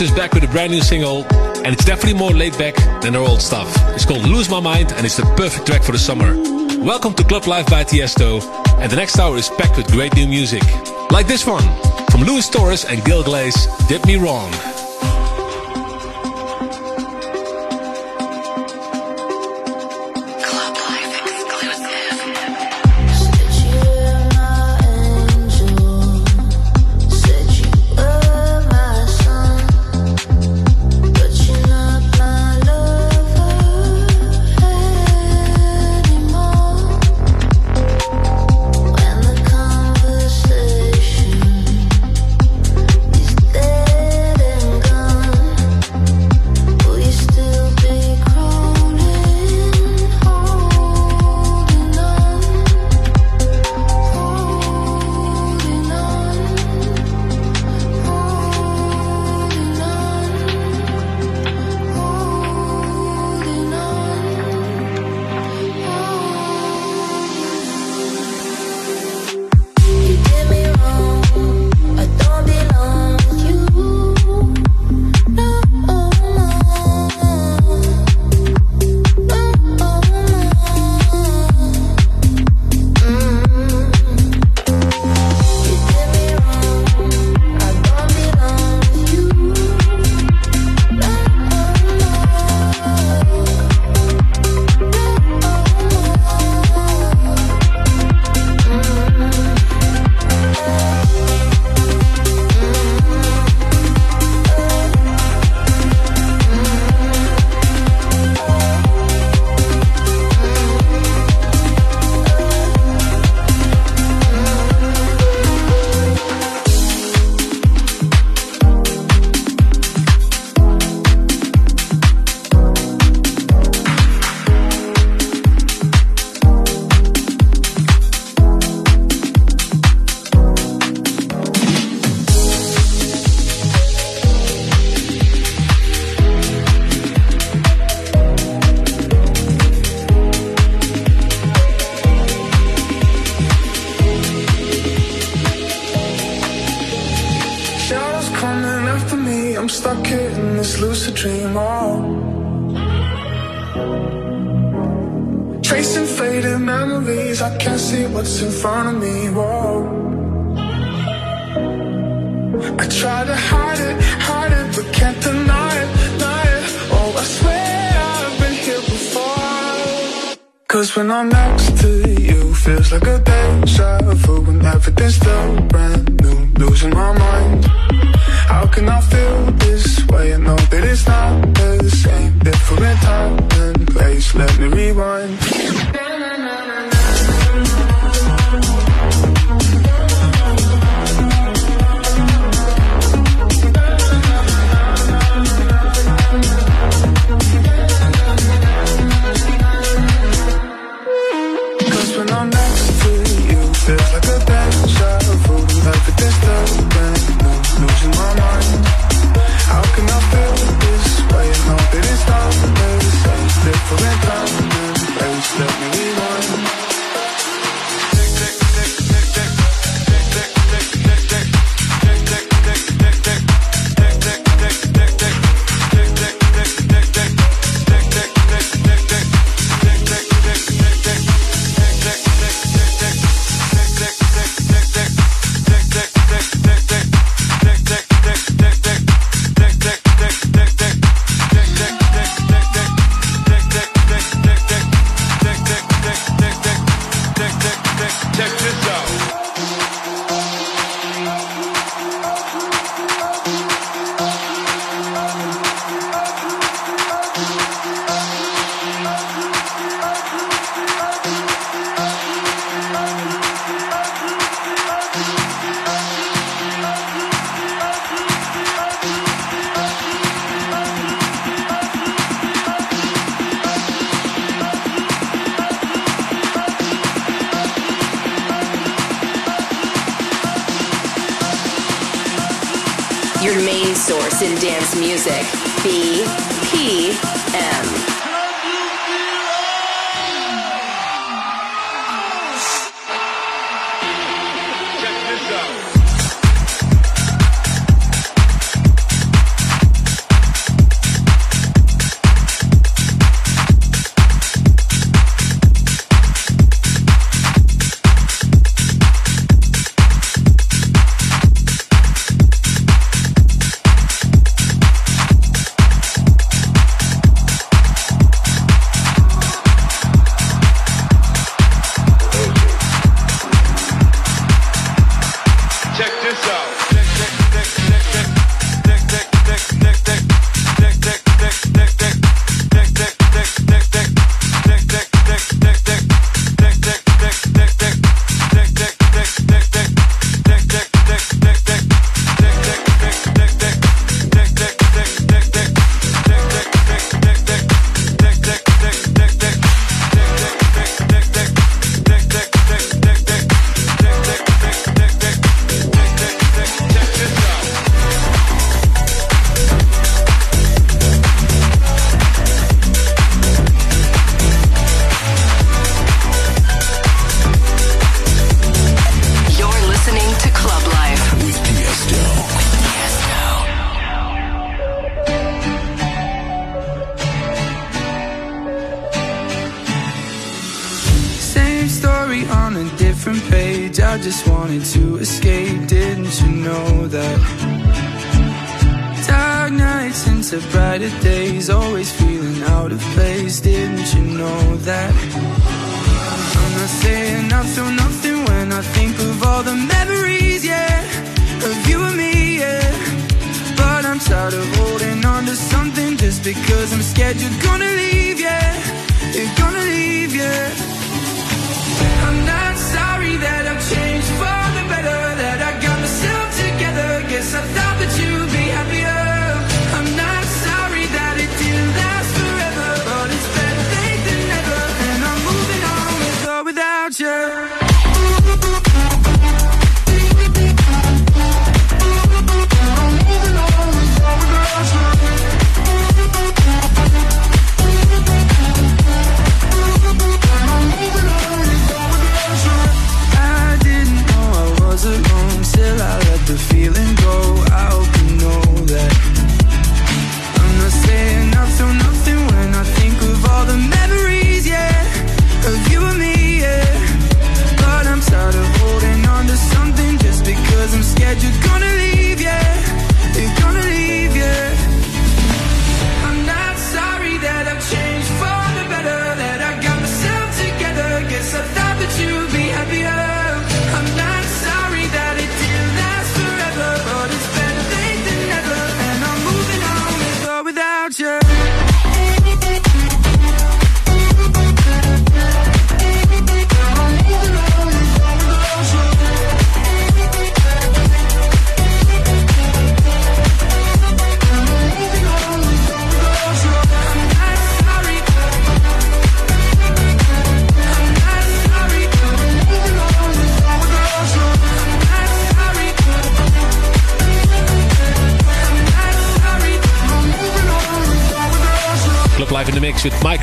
Is back with a brand new single, and it's definitely more laid back than their old stuff. It's called Lose My Mind, and it's the perfect track for the summer. Welcome to Club Life by Tiesto, and the next hour is packed with great new music. Like this one, from Luis Torres and Gil Glaze, Did Me Wrong.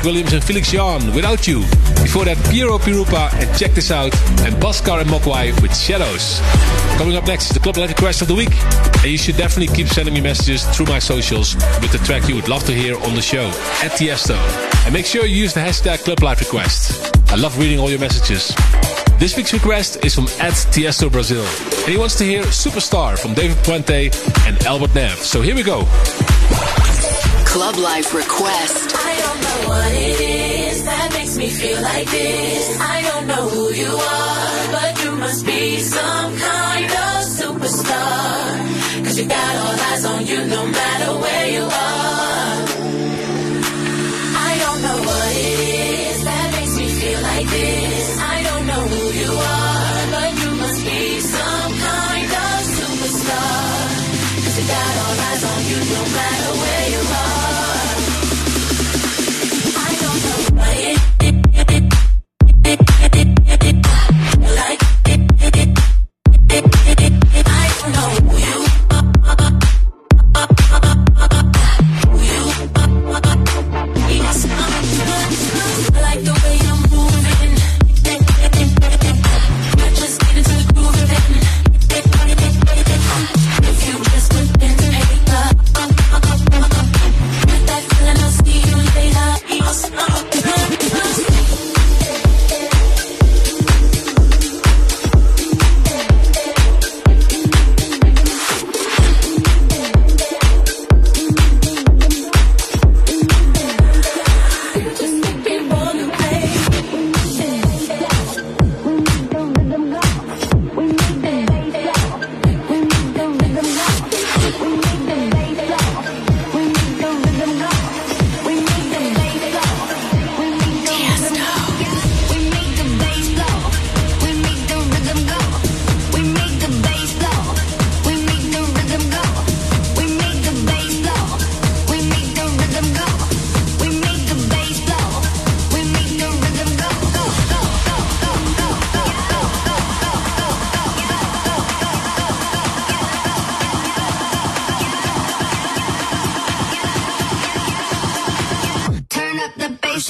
Williams and Felix Jaehn, Without You. Before that, Piero Pirupa and Check This Out, and Bhaskar and Moguai with Shadows. Coming up next is the Club Life Request of the Week, and you should definitely keep sending me messages through my socials with the track you would love to hear on the show, at Tiesto. And make sure you use the hashtag Club Life Request. I love reading all your messages. This week's request is from Ed Tiesto Brazil. And he wants to hear Superstar from David Puentez and Albert Neve. So here we go. Club Life Request. Me feel like this. I don't know who you are, but you must be some kind of superstar. Cause you got all eyes on you no matter where you are. I don't know what it is that makes me feel like this. I don't know who you are, but you must be some kind of superstar. Cause you got all eyes on you no matter where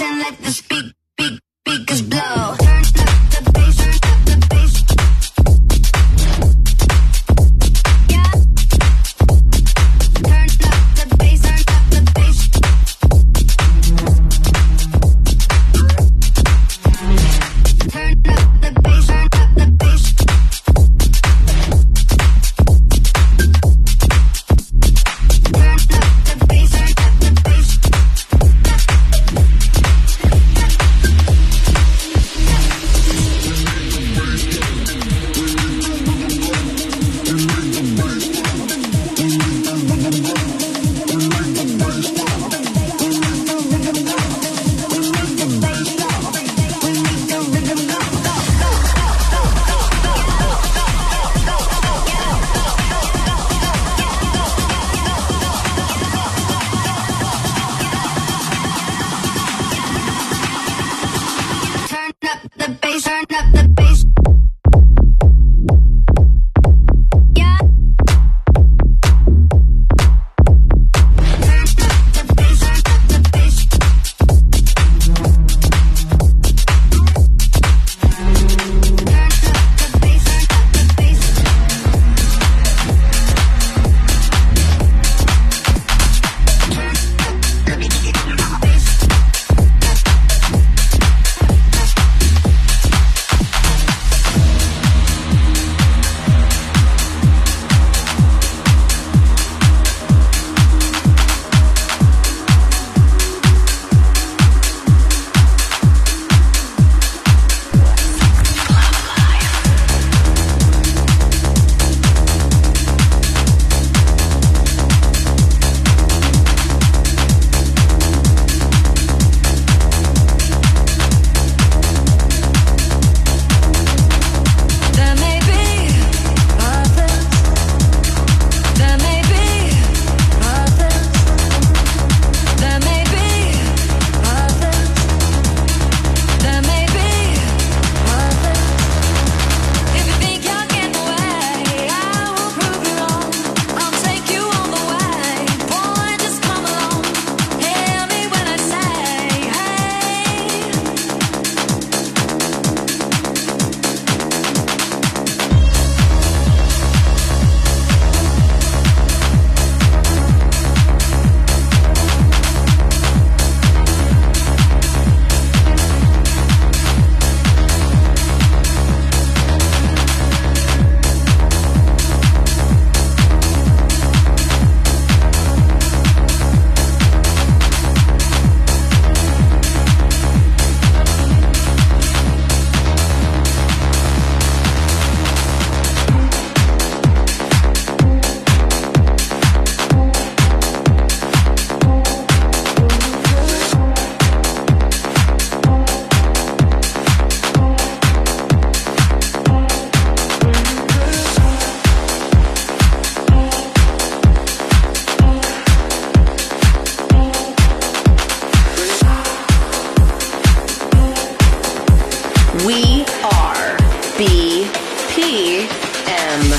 up the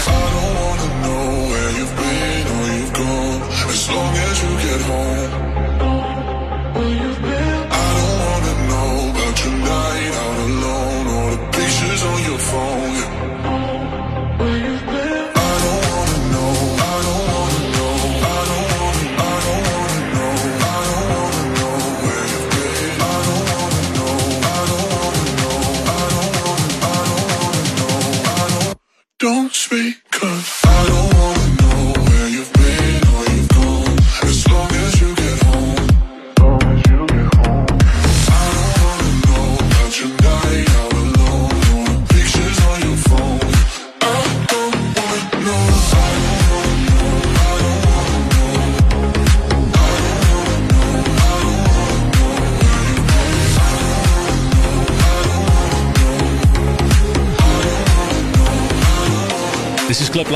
Follow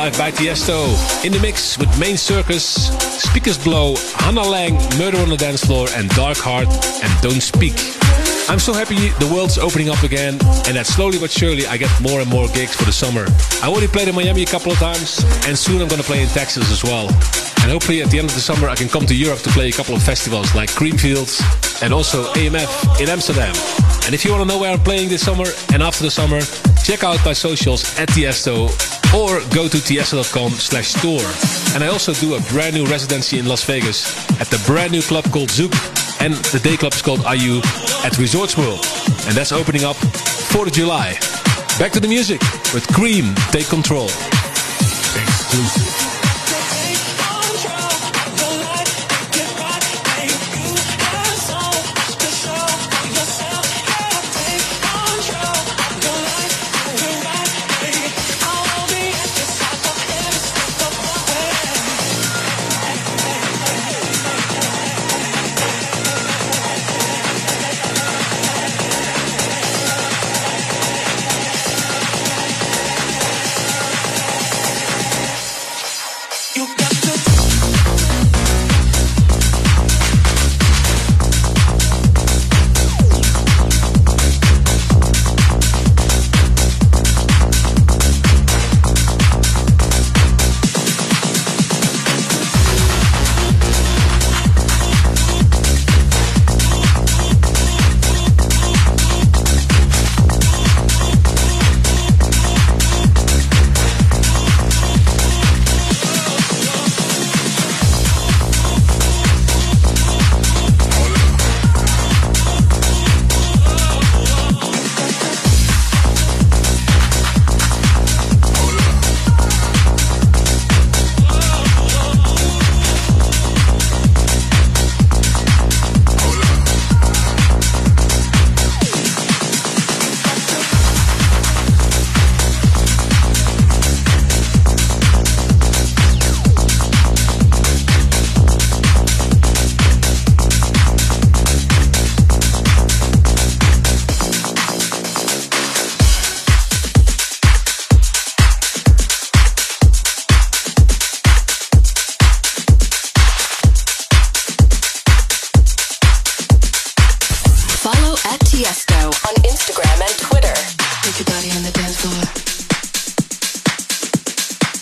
Life by Tiesto. In the mix with Main Circus, Speakers Blow, Hannah Laing, Murder on the Dance Floor, and Dark Heart and Don't Speak. I'm so happy the world's opening up again, and that slowly but surely I get more and more gigs for the summer. I already played in Miami a couple of times, and soon I'm gonna play in Texas as well. And hopefully at the end of the summer I can come to Europe to play a couple of festivals like Creamfields and also AMF in Amsterdam. And if you want to know where I'm playing this summer and after the summer, check out my socials at Tiesto or go to tiesto.com slash store. And I also do a brand new residency in Las Vegas at the brand new club called Zouk. And the day club is called AYU at Resorts World. And that's opening up 4th of July. Back to the music with KREAM, Take Control. Exclusive.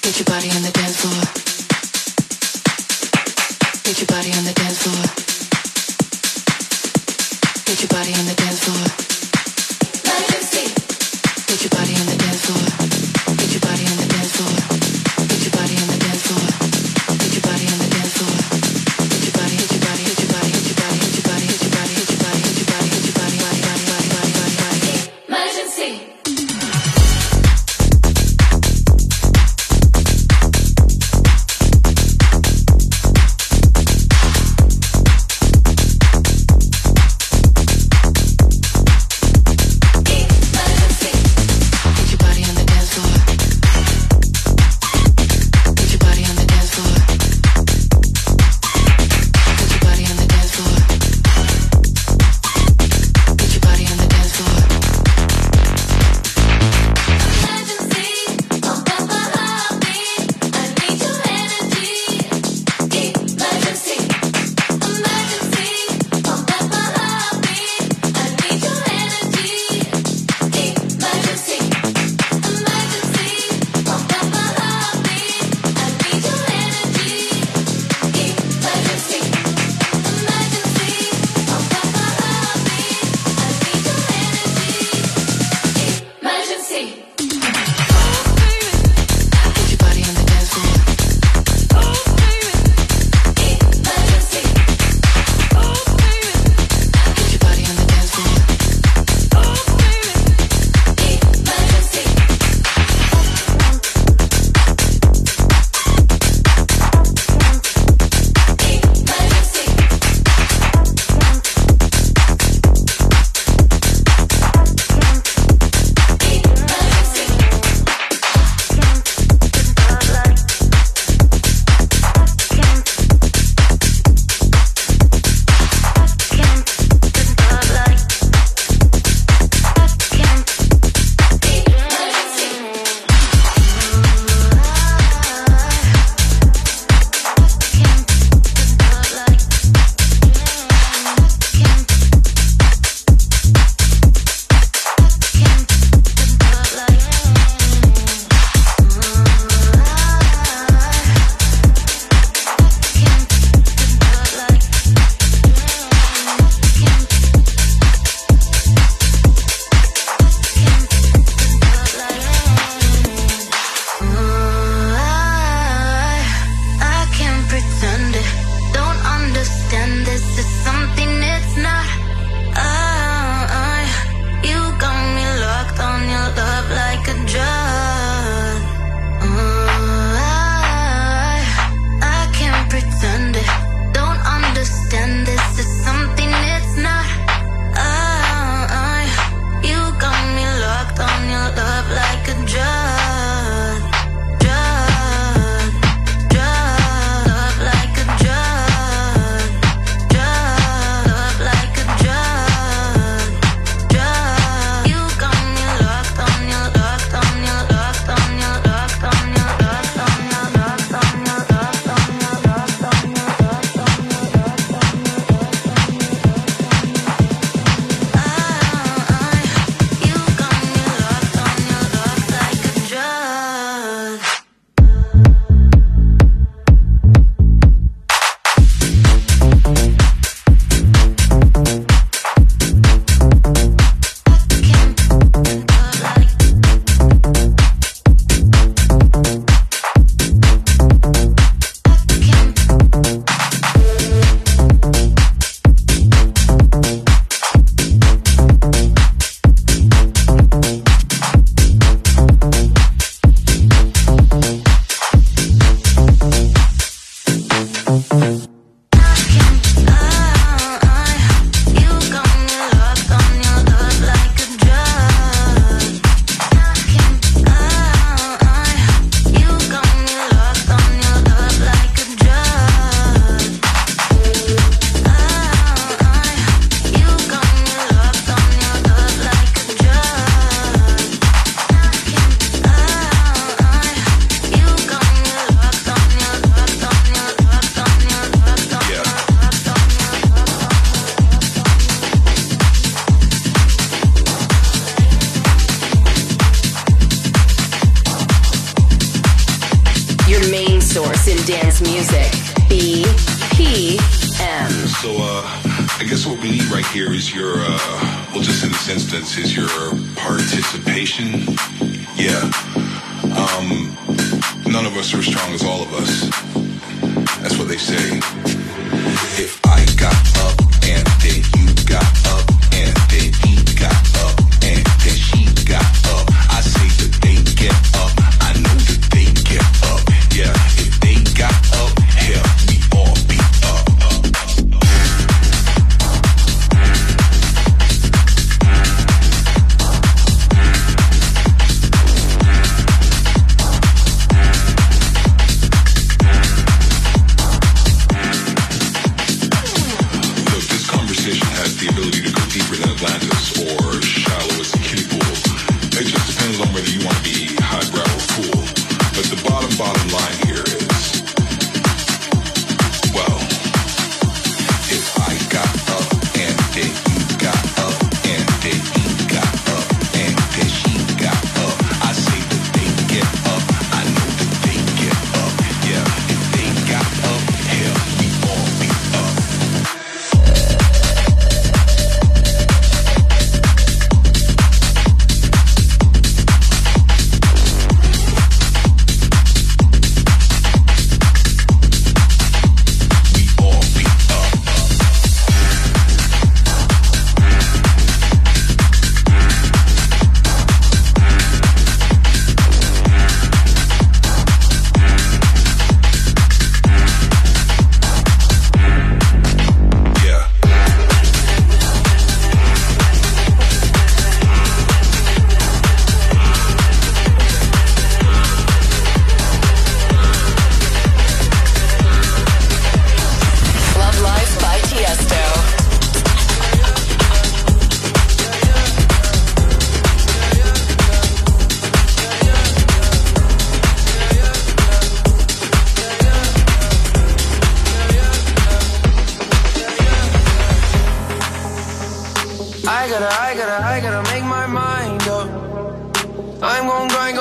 Get your body on the dance floor. Get your body on the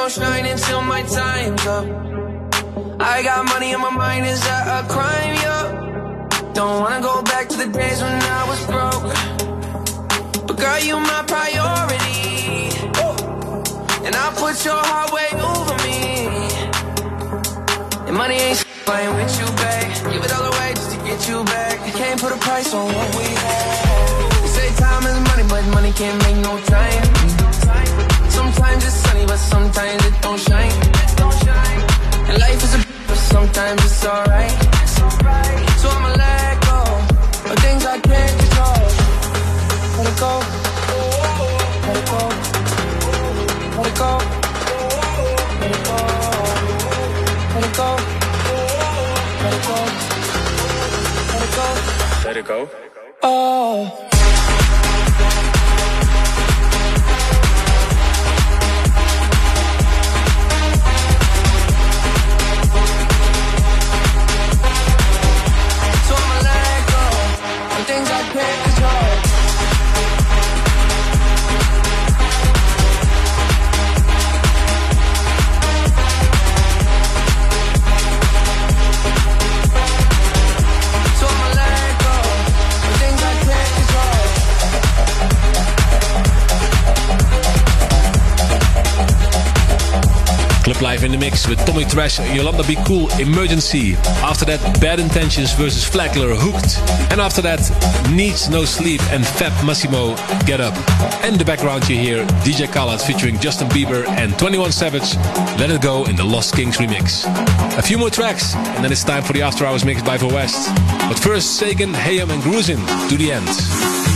gon' shine until my time's up. I got money in my mind, is that a crime, yo? Don't wanna go back to the days when I was broke. But girl, you my priority. And I put your heart way over me. And money ain't ain't with you, babe. Give it all away just to get you back. You can't put a price on what we had. You say time is money, but money can't make no time. Sometimes but sometimes it don't shine. And life is a but sometimes it's alright. So I'ma let go of things I can't control. Let it go. Let it go. Let it go. Let it go. Let it go. Let it go. Let it go. Let it go. Oh. Okay. Club Life in the mix with Tommy Trash, Yolanda Be Cool, Emergency. After that, Bad Intentions versus Flagler, Hooked. And after that, Needs No Sleep and Fab Massimo, Get Up. And the background you hear, DJ Khaled featuring Justin Bieber and 21 Savage, Let It Go in the Lost Kings remix. A few more tracks, and then it's time for the After Hours mix by For West. But first, Sagan, Heyem and Groozin to the end.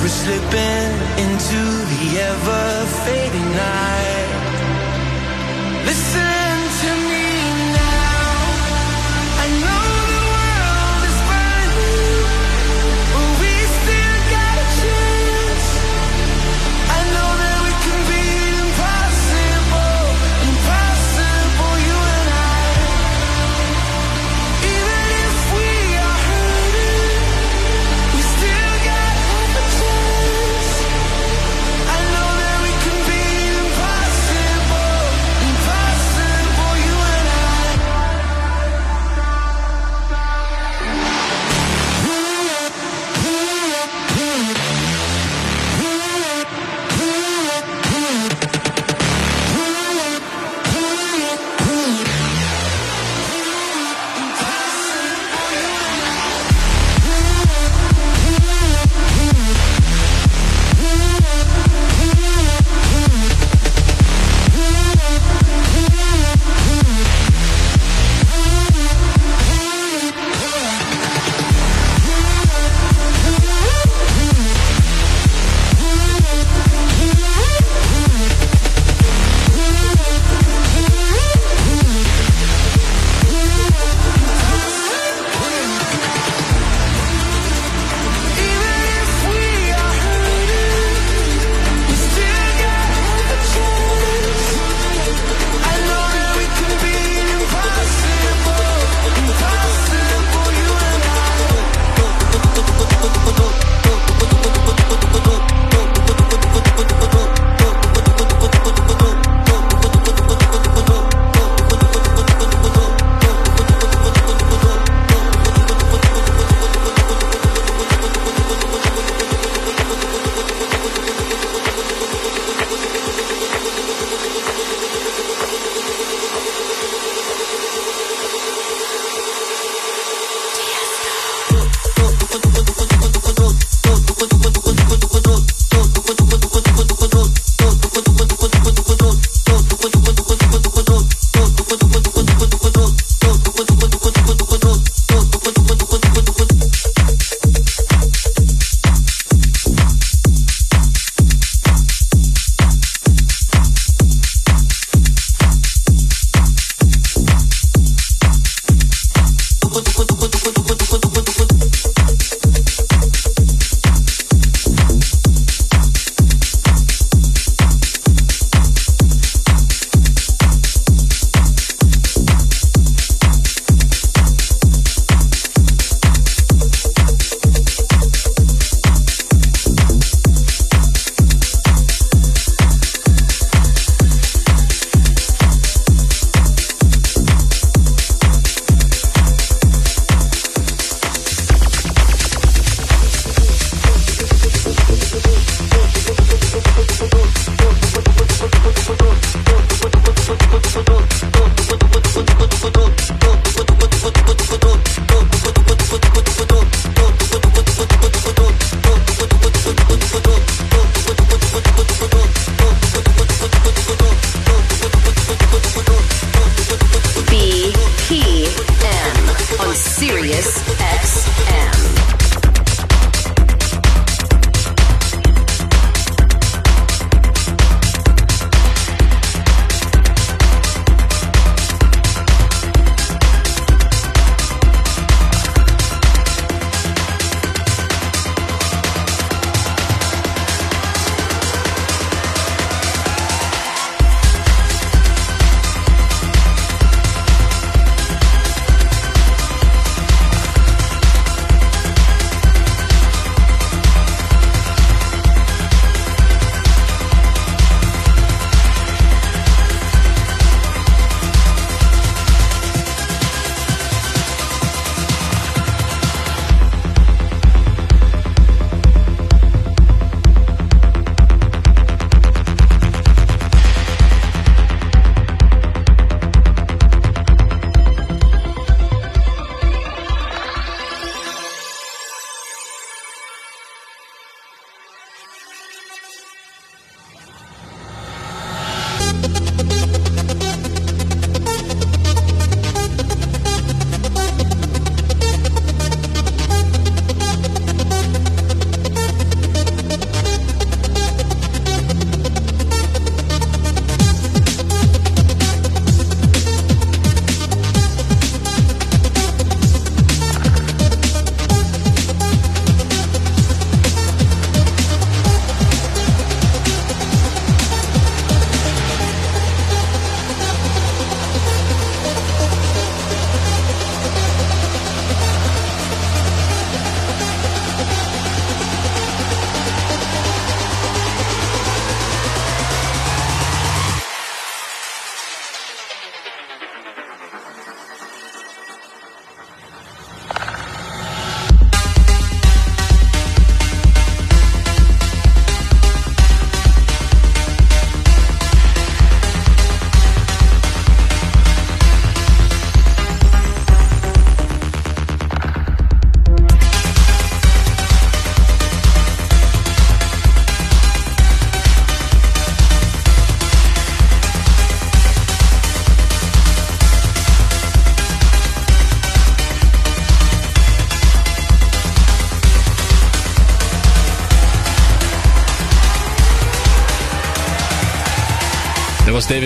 We're slipping into the ever fading night. Listen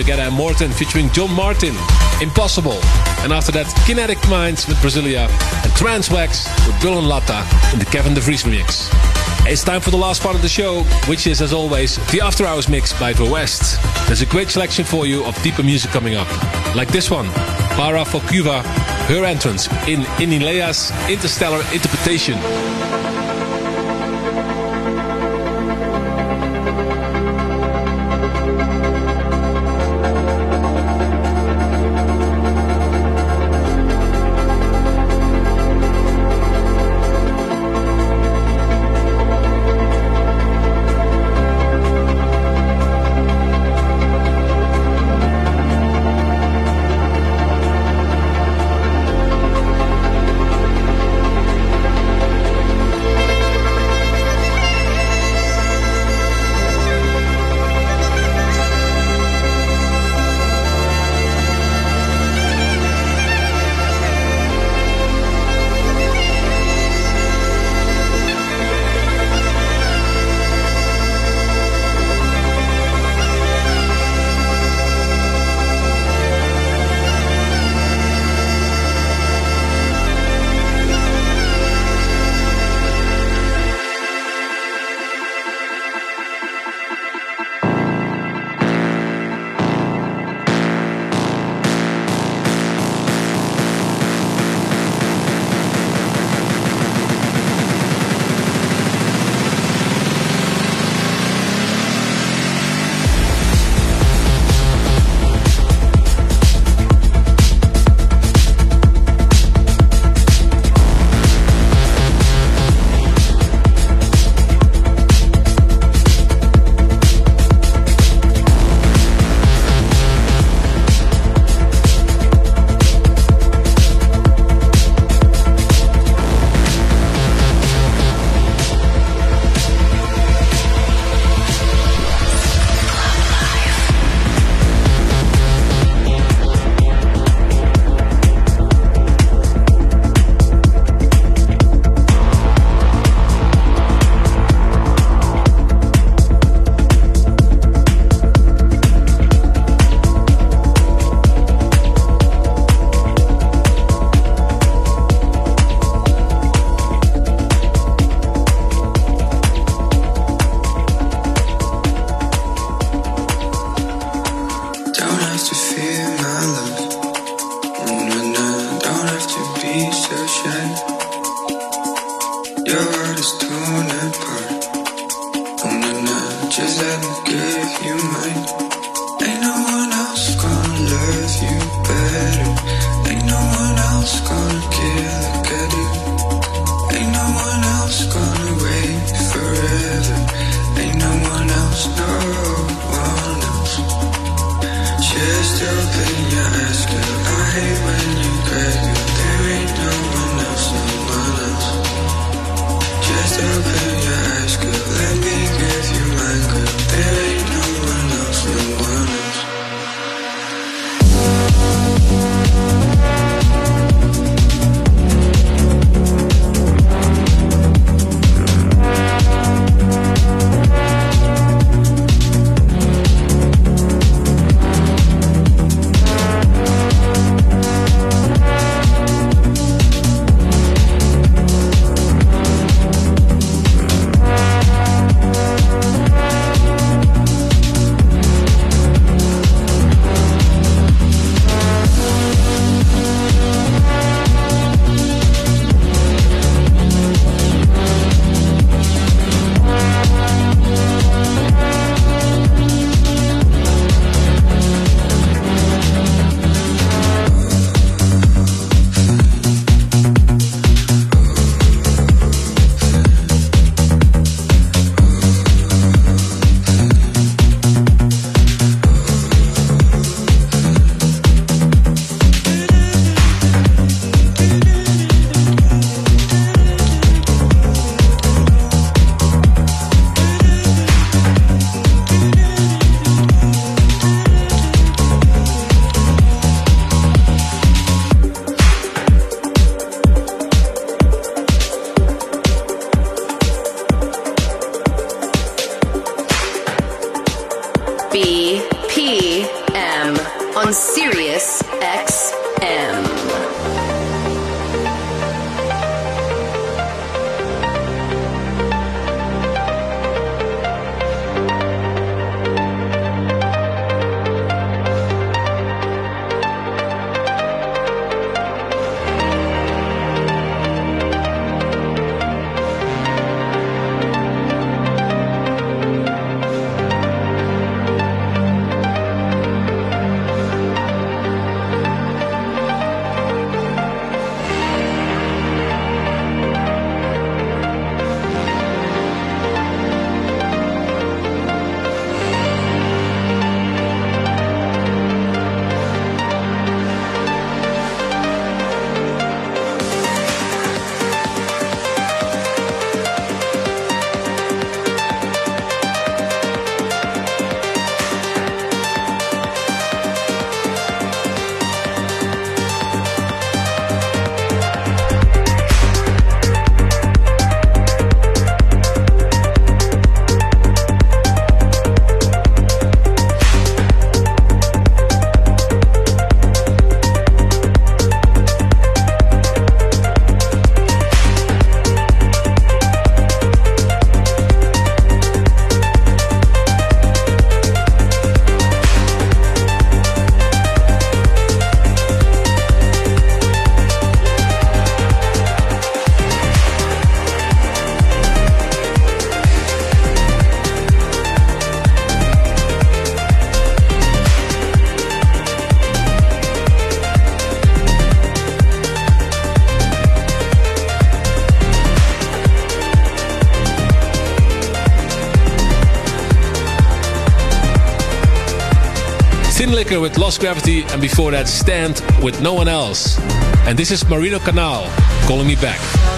David and Morten featuring John Martin, Impossible. And after that, Kinetic Minds with Brazilia and Trance Wax with and Latha in the Kevin De Vries remix. It's time for the last part of the show, which is, as always, the After Hours mix by The West. There's a great selection for you of deeper music coming up, like this one, Parra For Cuva, her entrance in Innellea's Interstellar Interpretation. With Lost Gravity, and before that, Steand with No One Else. And this is Marino Canal calling me back.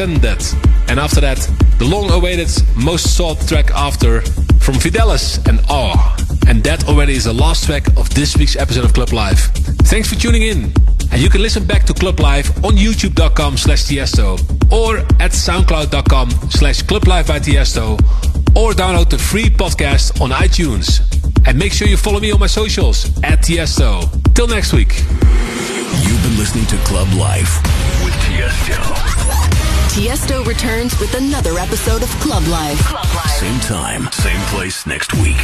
And after that, the long awaited, most sought track after from Fideles and Awe. And that already is the last track of this week's episode of Club Life. Thanks for tuning in. And you can listen back to Club Life on youtube.com slash Tiesto or at soundcloud.com slash Club Life by Tiesto or download the free podcast on iTunes. And make sure you follow me on my socials at Tiesto. Till next week. You've been listening to Club Life with Tiesto. Tiesto returns with another episode of Club Life. Same time, same place next week.